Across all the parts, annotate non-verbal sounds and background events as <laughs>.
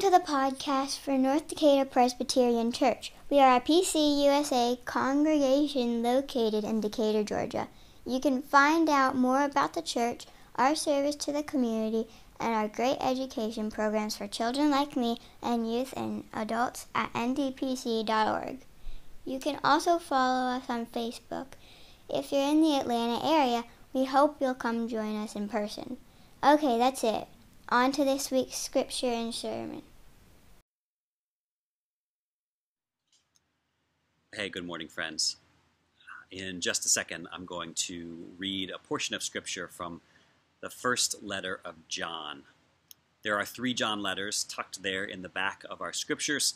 to the podcast for North Decatur Presbyterian Church. We are a PCUSA congregation located in Decatur, Georgia. You can find out more about the church, our service to the community, and our great education programs for children like me and youth and adults at ndpc.org. You can also follow us on Facebook. If you're in the Atlanta area, we hope you'll come join us in person. Okay, that's it. On to this week's scripture and sermon. Hey, good morning, friends. In just a second, I'm going to read a portion of scripture from the first letter of John. There are three John letters tucked there in the back of our scriptures.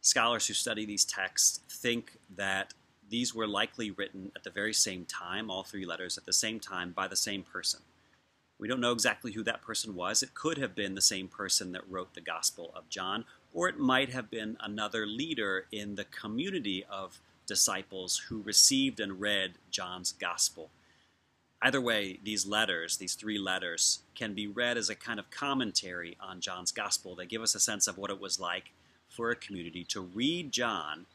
Scholars who study these texts think that these were likely written at the very same time, all three letters at the same time, by the same person. We don't know exactly who that person was. It could have been the same person that wrote the Gospel of John, or it might have been another leader in the community of disciples who received and read John's Gospel. Either way, these letters, these three letters, can be read as a kind of commentary on John's Gospel. They give us a sense of what it was like for a community to read John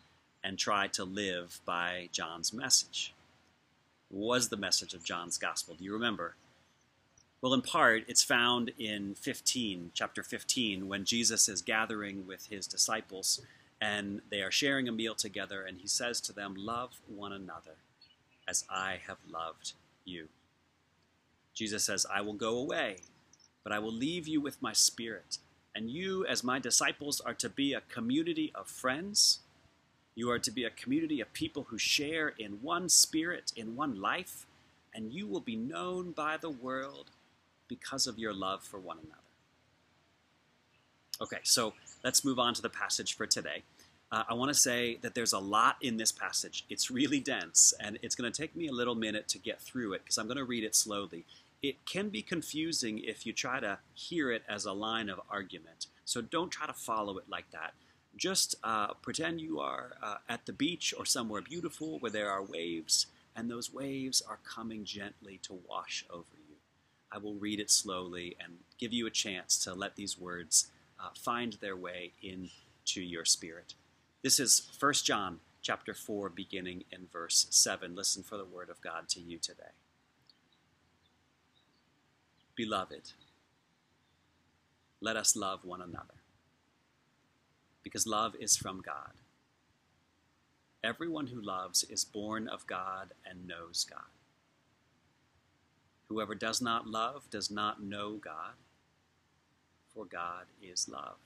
and try to live by John's message. What was the message of John's Gospel? Do you remember? Well, in part, it's found in 15, chapter 15, when Jesus is gathering with his disciples and they are sharing a meal together, and he says to them, Love one another as I have loved you. Jesus says, I will go away, but I will leave you with my spirit. And you, as my disciples, are to be a community of friends. You are to be a community of people who share in one spirit, in one life, and you will be known by the world because of your love for one another. Okay, so let's move on to the passage for today. Uh, I want to say that there's a lot in this passage. It's really dense, and it's going to take me a little minute to get through it because I'm going to read it slowly. It can be confusing if you try to hear it as a line of argument, so don't try to follow it like that. Just uh, pretend you are uh, at the beach or somewhere beautiful where there are waves, and those waves are coming gently to wash over you. I will read it slowly and give you a chance to let these words uh, find their way into your spirit. This is 1 John chapter 4 beginning in verse 7. Listen for the word of God to you today. Beloved, let us love one another because love is from God. Everyone who loves is born of God and knows God. Whoever does not love does not know God, for God is love.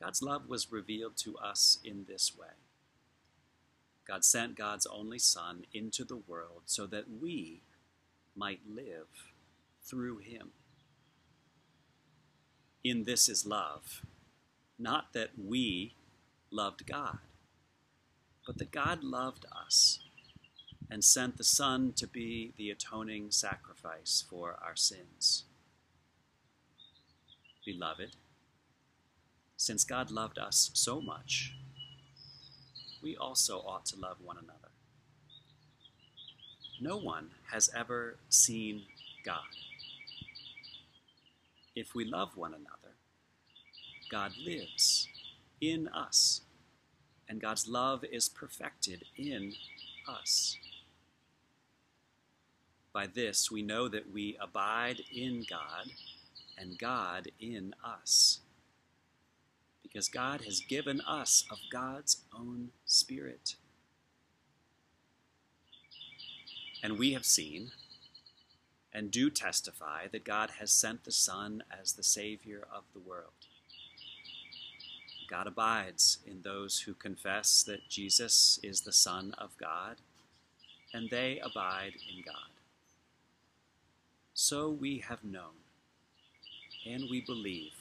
God's love was revealed to us in this way. God sent God's only Son into the world so that we might live through him. In this is love, not that we loved God, but that God loved us and sent the Son to be the atoning sacrifice for our sins. Beloved, since God loved us so much, we also ought to love one another. No one has ever seen God. If we love one another, God lives in us, and God's love is perfected in us. By this we know that we abide in God and God in us. Because God has given us of God's own Spirit. And we have seen and do testify that God has sent the Son as the Savior of the world. God abides in those who confess that Jesus is the Son of God, and they abide in God so we have known and we believe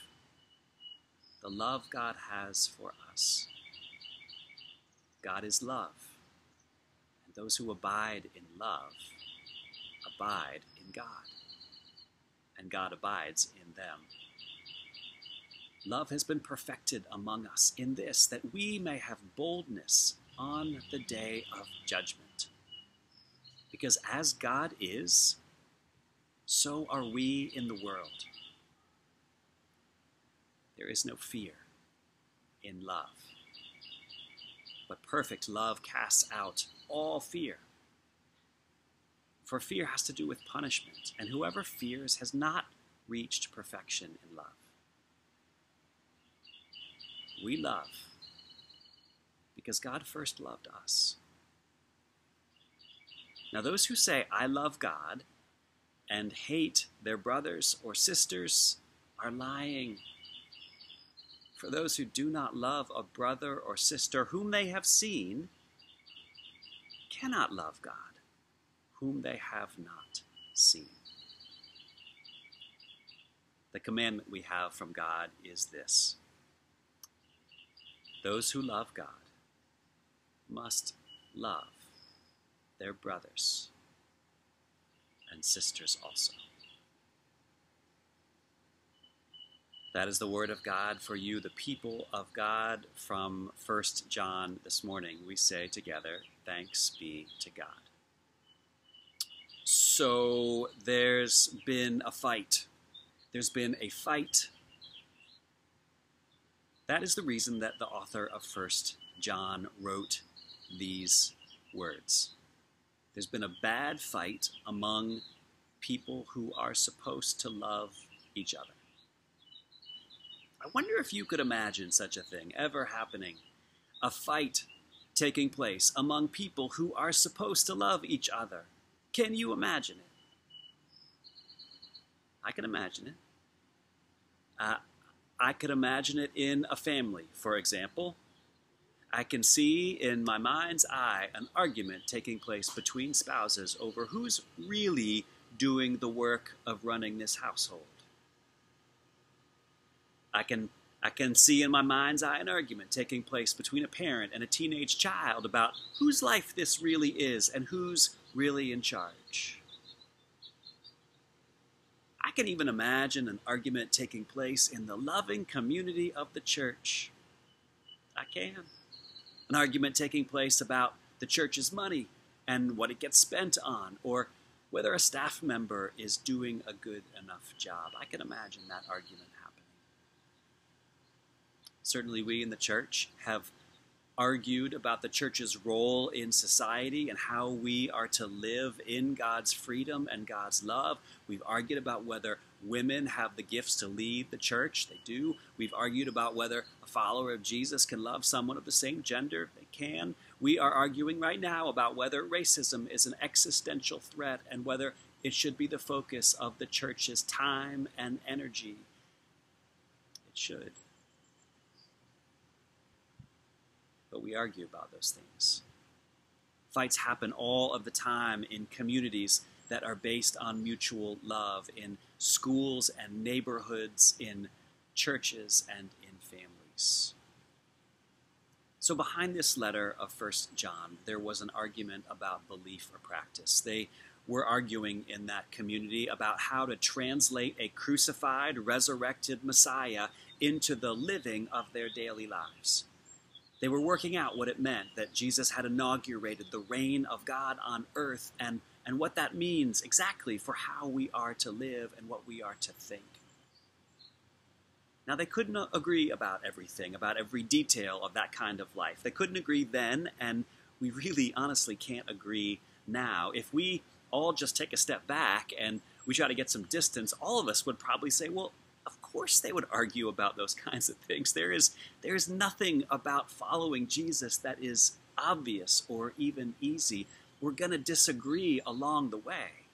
the love God has for us. God is love, and those who abide in love abide in God, and God abides in them. Love has been perfected among us in this, that we may have boldness on the day of judgment. Because as God is, so are we in the world. There is no fear in love. But perfect love casts out all fear. For fear has to do with punishment, and whoever fears has not reached perfection in love. We love because God first loved us. Now, those who say, I love God, and hate their brothers or sisters are lying. For those who do not love a brother or sister whom they have seen cannot love God, whom they have not seen. The commandment we have from God is this those who love God must love their brothers and sisters also. That is the word of God for you, the people of God, from 1 John this morning. We say together, Thanks be to God. So there's been a fight. There's been a fight. That is the reason that the author of 1 John wrote these words. There's been a bad fight among people who are supposed to love each other. I wonder if you could imagine such a thing ever happening a fight taking place among people who are supposed to love each other. Can you imagine it? I can imagine it. Uh, I could imagine it in a family, for example. I can see in my mind's eye an argument taking place between spouses over who's really doing the work of running this household. I can I can see in my mind's eye an argument taking place between a parent and a teenage child about whose life this really is and who's really in charge. I can even imagine an argument taking place in the loving community of the church. I can an argument taking place about the church's money and what it gets spent on, or whether a staff member is doing a good enough job. I can imagine that argument happening. Certainly, we in the church have argued about the church's role in society and how we are to live in God's freedom and God's love. We've argued about whether women have the gifts to lead the church. They do. We've argued about whether a follower of Jesus can love someone of the same gender. They can. We are arguing right now about whether racism is an existential threat and whether it should be the focus of the church's time and energy. It should. but we argue about those things. Fights happen all of the time in communities that are based on mutual love, in schools and neighborhoods, in churches and in families. So, behind this letter of First John, there was an argument about belief or practice. They were arguing in that community about how to translate a crucified, resurrected Messiah into the living of their daily lives. They were working out what it meant that Jesus had inaugurated the reign of God on earth and, and what that means exactly for how we are to live and what we are to think. Now, they couldn't agree about everything, about every detail of that kind of life. They couldn't agree then, and we really honestly can't agree now. If we all just take a step back and we try to get some distance, all of us would probably say, well, of course they would argue about those <laughs> kinds of things. There is, there is nothing about following Jesus that is obvious or even easy. We're going to disagree along the way.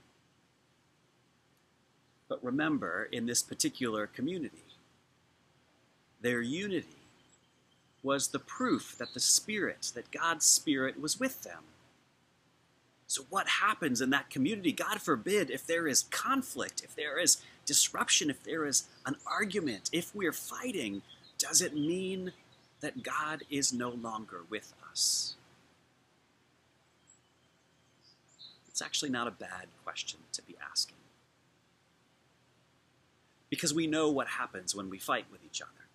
But remember, in this particular community, their unity was the proof that the Spirit, that God's Spirit was with them. So, what happens in that community? God forbid if there is conflict, if there is disruption, if there is an argument, if we're fighting, does it mean that God is no longer with us? It's actually not a bad question to be asking. Because we know what happens when we fight with each other.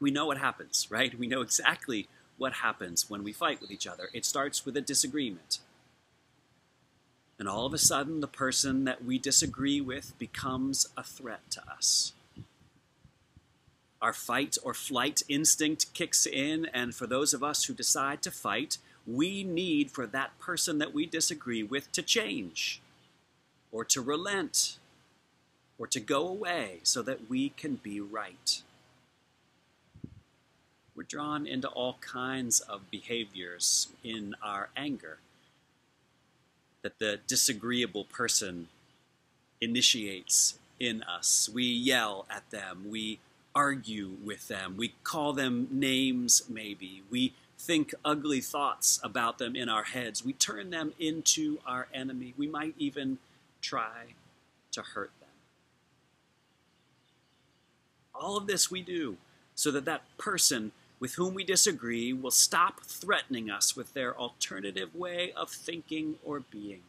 We know what happens, right? We know exactly what happens when we fight with each other. It starts with a disagreement. And all of a sudden, the person that we disagree with becomes a threat to us. our fight or flight instinct kicks in, and for those of us who decide to fight, we need for that person that we disagree with to change, or to relent, or to go away so that we can be right. We're drawn into all kinds of behaviors in our anger that the disagreeable person initiates in us. We yell at them, we argue with them, we call them names, maybe. We think ugly thoughts about them in our heads. We turn them into our enemy. We might even try to hurt them. All of this we do so that that person with whom we disagree will stop threatening us with their alternative way of thinking or being.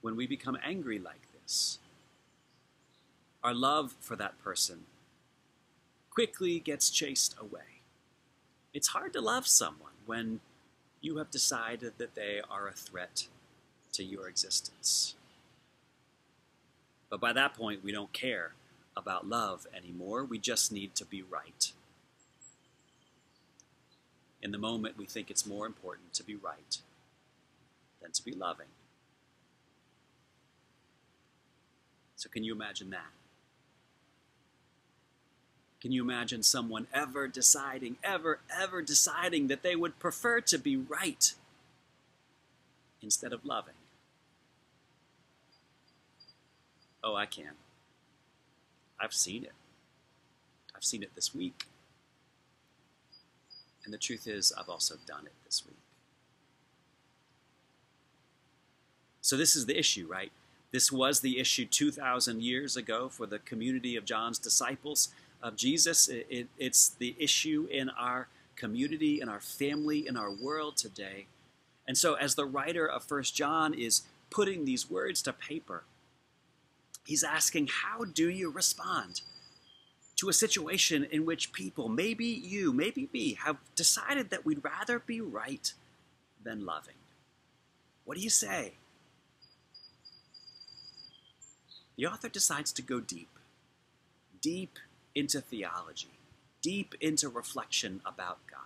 When we become angry like this, our love for that person quickly gets chased away. It's hard to love someone when you have decided that they are a threat to your existence. But by that point, we don't care about love anymore. We just need to be right. In the moment, we think it's more important to be right than to be loving. So, can you imagine that? Can you imagine someone ever deciding, ever, ever deciding that they would prefer to be right instead of loving? Oh, I can. I've seen it. I've seen it this week. And the truth is, I've also done it this week. So, this is the issue, right? This was the issue 2,000 years ago for the community of John's disciples of Jesus. It, it, it's the issue in our community, in our family, in our world today. And so, as the writer of First John is putting these words to paper, he's asking, How do you respond to a situation in which people, maybe you, maybe me, have decided that we'd rather be right than loving? What do you say? The author decides to go deep, deep into theology, deep into reflection about God.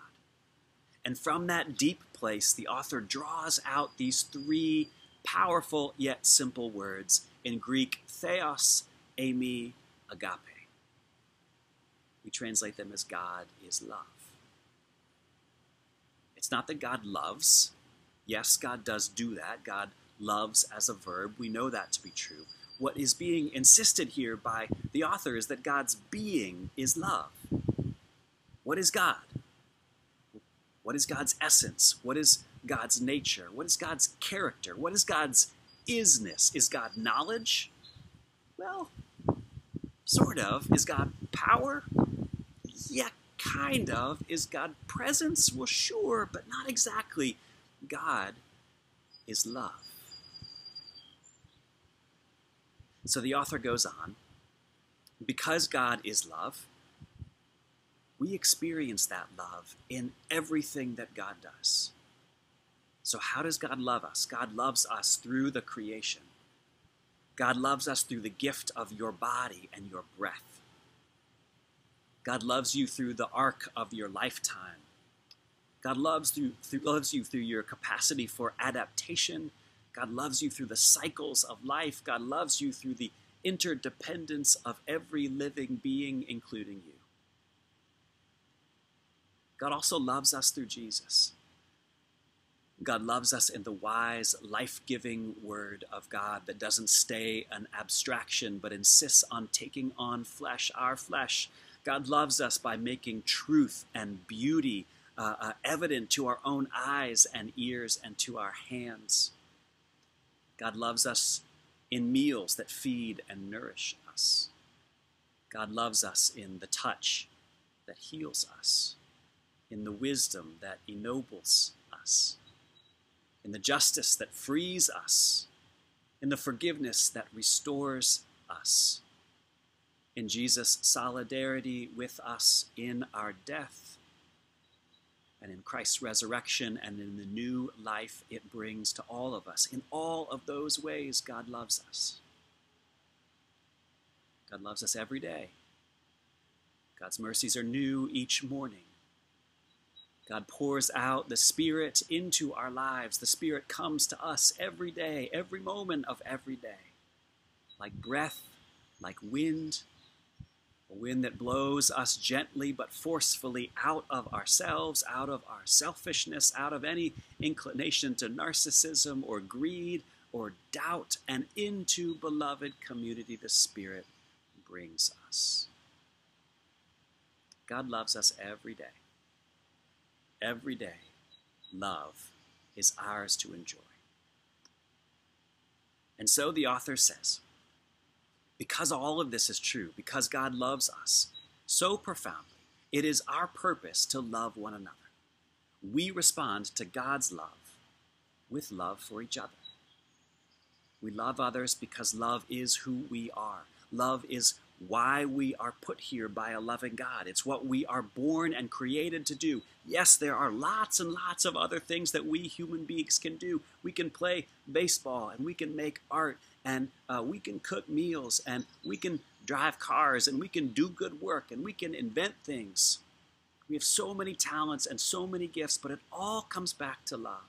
And from that deep place, the author draws out these three powerful yet simple words in Greek theos, eimi, agape. We translate them as God is love. It's not that God loves. Yes, God does do that. God loves as a verb. We know that to be true what is being insisted here by the author is that God's being is love. What is God? What is God's essence? What is God's nature? What is God's character? What is God's isness? Is God knowledge? Well, sort of. Is God power? Yeah, kind of. Is God presence? Well, sure, but not exactly. God is love. So the author goes on because God is love, we experience that love in everything that God does. So, how does God love us? God loves us through the creation. God loves us through the gift of your body and your breath. God loves you through the arc of your lifetime. God loves, through, through, loves you through your capacity for adaptation God loves you through the cycles of life. God loves you through the interdependence of every living being, including you. God also loves us through Jesus. God loves us in the wise, life giving word of God that doesn't stay an abstraction but insists on taking on flesh, our flesh. God loves us by making truth and beauty uh, uh, evident to our own eyes and ears and to our hands. God loves us in meals that feed and nourish us. God loves us in the touch that heals us, in the wisdom that ennobles us, in the justice that frees us, in the forgiveness that restores us, in Jesus' solidarity with us in our death and in Christ's resurrection and in the new life it brings to all of us. In all of those ways, God loves us. God loves us every day. God's mercies are new each morning. God pours out the Spirit into our lives. The Spirit comes to us every day, every moment of every day, like breath, like wind, a wind that blows us gently but forcefully out of ourselves, out of our selfishness, out of any inclination to narcissism or greed or doubt, and into beloved community the Spirit brings us. God loves us every day. Every day, love is ours to enjoy. And so the author says, because all of this is true, because God loves us so profoundly, it is our purpose to love one another. We respond to God's love with love for each other. We love others because love is who we are. Love is why we are put here by a loving God. It's what we are born and created to do. Yes, there are lots and lots of other things that we human beings can do. We can play baseball and we can make art and uh, we can cook meals and we can drive cars and we can do good work and we can invent things. We have so many talents and so many gifts, but it all comes back to love.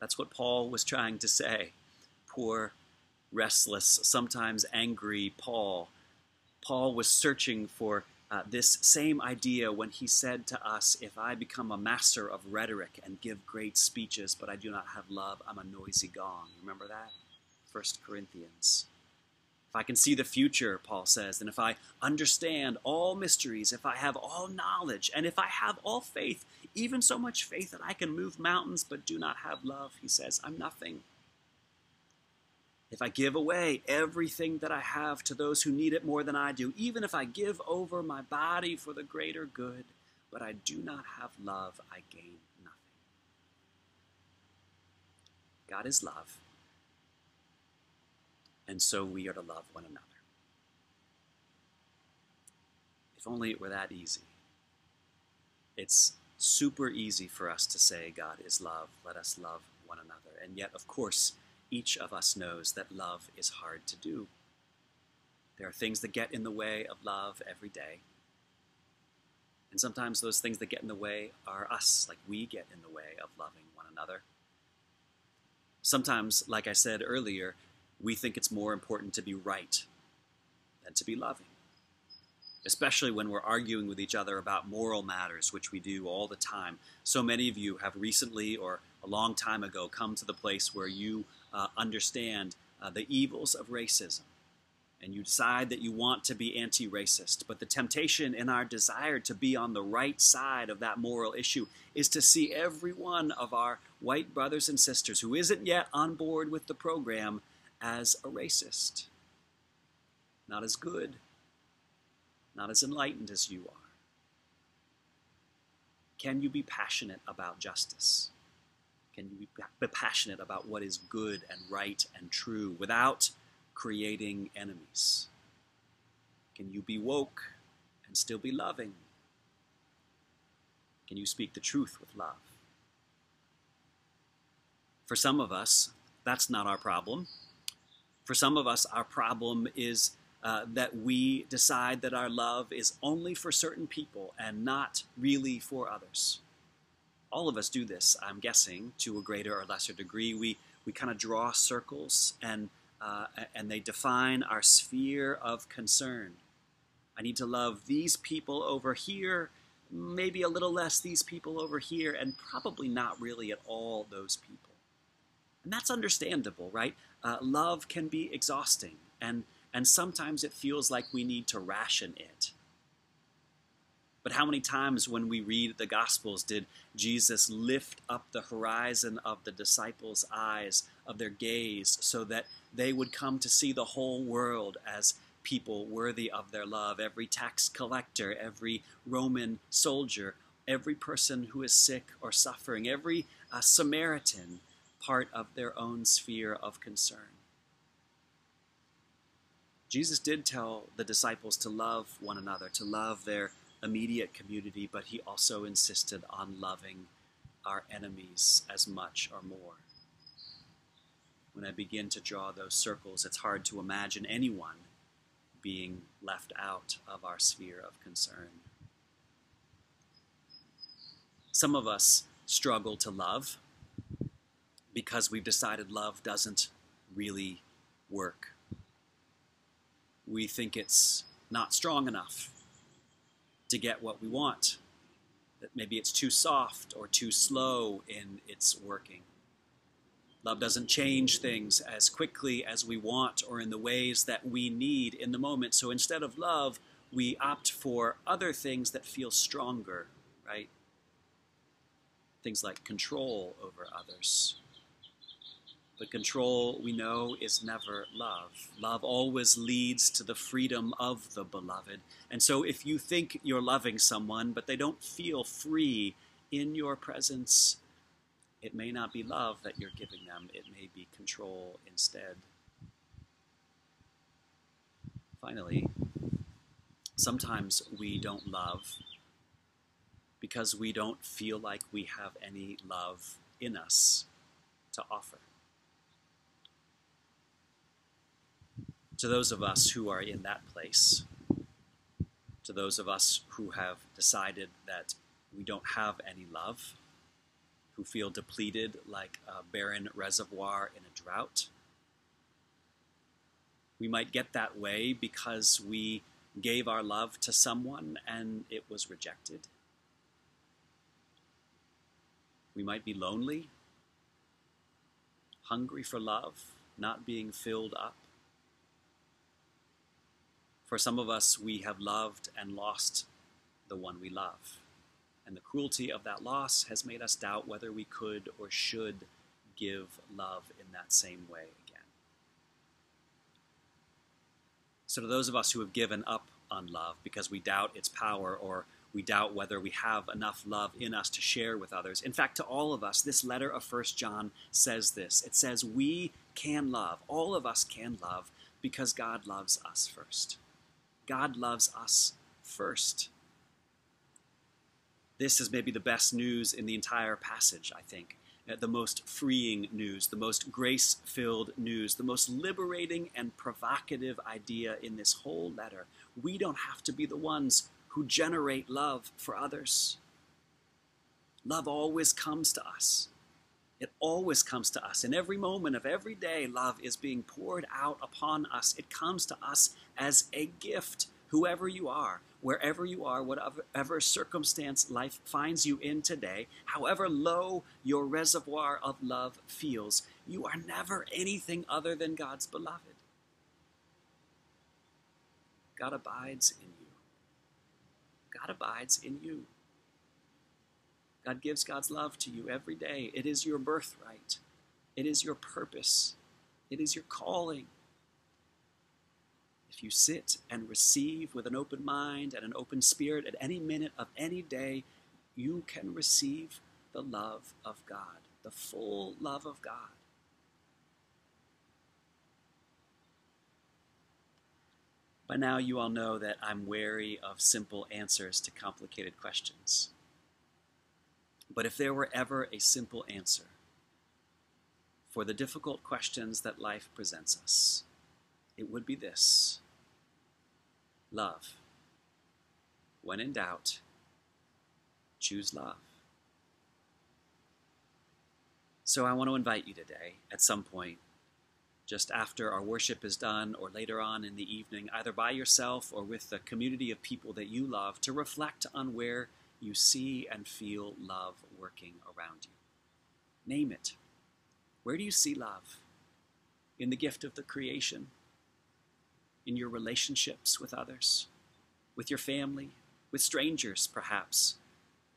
That's what Paul was trying to say. Poor restless, sometimes angry Paul. Paul was searching for uh, this same idea when he said to us, If I become a master of rhetoric and give great speeches, but I do not have love, I'm a noisy gong. Remember that? 1 Corinthians. If I can see the future, Paul says, and if I understand all mysteries, if I have all knowledge, and if I have all faith, even so much faith that I can move mountains but do not have love, he says, I'm nothing. If I give away everything that I have to those who need it more than I do, even if I give over my body for the greater good, but I do not have love, I gain nothing. God is love, and so we are to love one another. If only it were that easy. It's super easy for us to say God is love, let us love one another. And yet, of course, each of us knows that love is hard to do. There are things that get in the way of love every day. And sometimes those things that get in the way are us, like we get in the way of loving one another. Sometimes, like I said earlier, we think it's more important to be right than to be loving. Especially when we're arguing with each other about moral matters, which we do all the time. So many of you have recently or a long time ago come to the place where you uh, understand uh, the evils of racism and you decide that you want to be anti racist. But the temptation in our desire to be on the right side of that moral issue is to see every one of our white brothers and sisters who isn't yet on board with the program as a racist. Not as good, not as enlightened as you are. Can you be passionate about justice? Can you be passionate about what is good and right and true without creating enemies? Can you be woke and still be loving? Can you speak the truth with love? For some of us, that's not our problem. For some of us, our problem is uh, that we decide that our love is only for certain people and not really for others all of us do this, I'm guessing, to a greater or lesser degree. We, we kind of draw circles and, uh, and they define our sphere of concern. I need to love these people over here, maybe a little less these people over here, and probably not really at all those people. And that's understandable, right? Uh, love can be exhausting, and, and sometimes it feels like we need to ration it. But how many times when we read the Gospels did Jesus lift up the horizon of the disciples' eyes, of their gaze, so that they would come to see the whole world as people worthy of their love? Every tax collector, every Roman soldier, every person who is sick or suffering, every uh, Samaritan, part of their own sphere of concern. Jesus did tell the disciples to love one another, to love their immediate community, but he also insisted on loving our enemies as much or more. when I begin to draw those circles, it's hard to imagine anyone being left out of our sphere of concern. Some of us struggle to love because we've decided love doesn't really work. We think it's not strong enough to get what we want, that maybe it's too soft or too slow in its working. Love doesn't change things as quickly as we want or in the ways that we need in the moment. So instead of love, we opt for other things that feel stronger, right? Things like control over others. But control, we know, is never love. Love always leads to the freedom of the beloved. And so if you think you're loving someone, but they don't feel free in your presence, it may not be love that you're giving them, it may be control instead. Finally, sometimes we don't love because we don't feel like we have any love in us to offer. To those of us who are in that place, to those of us who have decided that we don't have any love, who feel depleted like a barren reservoir in a drought. We might get that way because we gave our love to someone and it was rejected. We might be lonely, hungry for love, not being filled up. For some of us, we have loved and lost the one we love and the cruelty of that loss has made us doubt whether we could or should give love in that same way again. So, to those of us who have given up on love because we doubt its power or we doubt whether we have enough love in us to share with others. In fact, to all of us, this letter of First John says this. It says we can love. All of us can love because God loves us first. God loves us first. This is maybe the best news in the entire passage, I think. Uh, the most freeing news, the most grace filled news, the most liberating and provocative idea in this whole letter. We don't have to be the ones who generate love for others. Love always comes to us. It always comes to us. In every moment of every day, love is being poured out upon us. It comes to us as a gift, whoever you are, wherever you are, whatever circumstance life finds you in today, however low your reservoir of love feels, you are never anything other than God's beloved. God abides in you. God abides in you. God gives God's love to you every day. It is your birthright. It is your purpose. It is your calling if you sit and receive with an open mind and an open spirit at any minute of any day, you can receive the love of God, the full love of God. By now, you all know that I'm wary of simple answers to complicated questions. But if there were ever a simple answer for the difficult questions that life presents us, it would be this love. When in doubt, choose love. So I want to invite you today, at some point, just after our worship is done or later on in the evening, either by yourself or with the community of people that you love, to reflect on where you see and feel love working around you. Name it. Where do you see love? In the gift of the creation? in your relationships with others, with your family, with strangers, perhaps,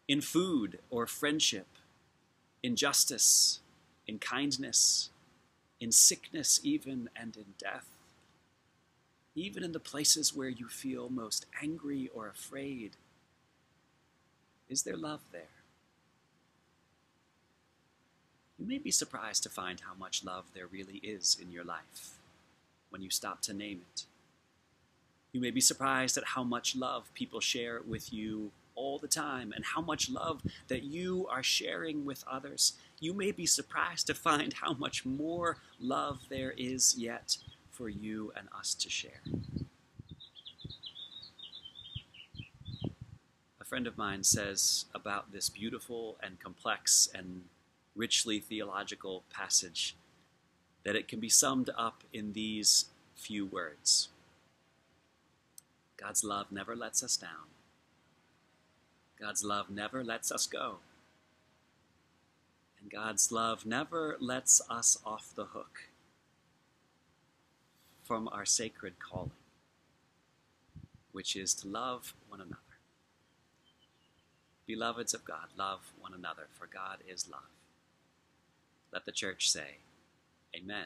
in food or friendship, in justice, in kindness, in sickness, even, and in death. Even in the places where you feel most angry or afraid, is there love there? You may be surprised to find how much love there really is in your life when you stop to name it. You may be surprised at how much love people share with you all the time and how much love that you are sharing with others, you may be surprised to find how much more love there is yet for you and us to share. Friend of mine says about this beautiful and complex and richly theological passage that it can be summed up in these few words God's love never lets us down. God's love never lets us go. And God's love never lets us off the hook from our sacred calling, which is to love one another. Beloveds of God, love one another, for God is love. Let the church say, Amen.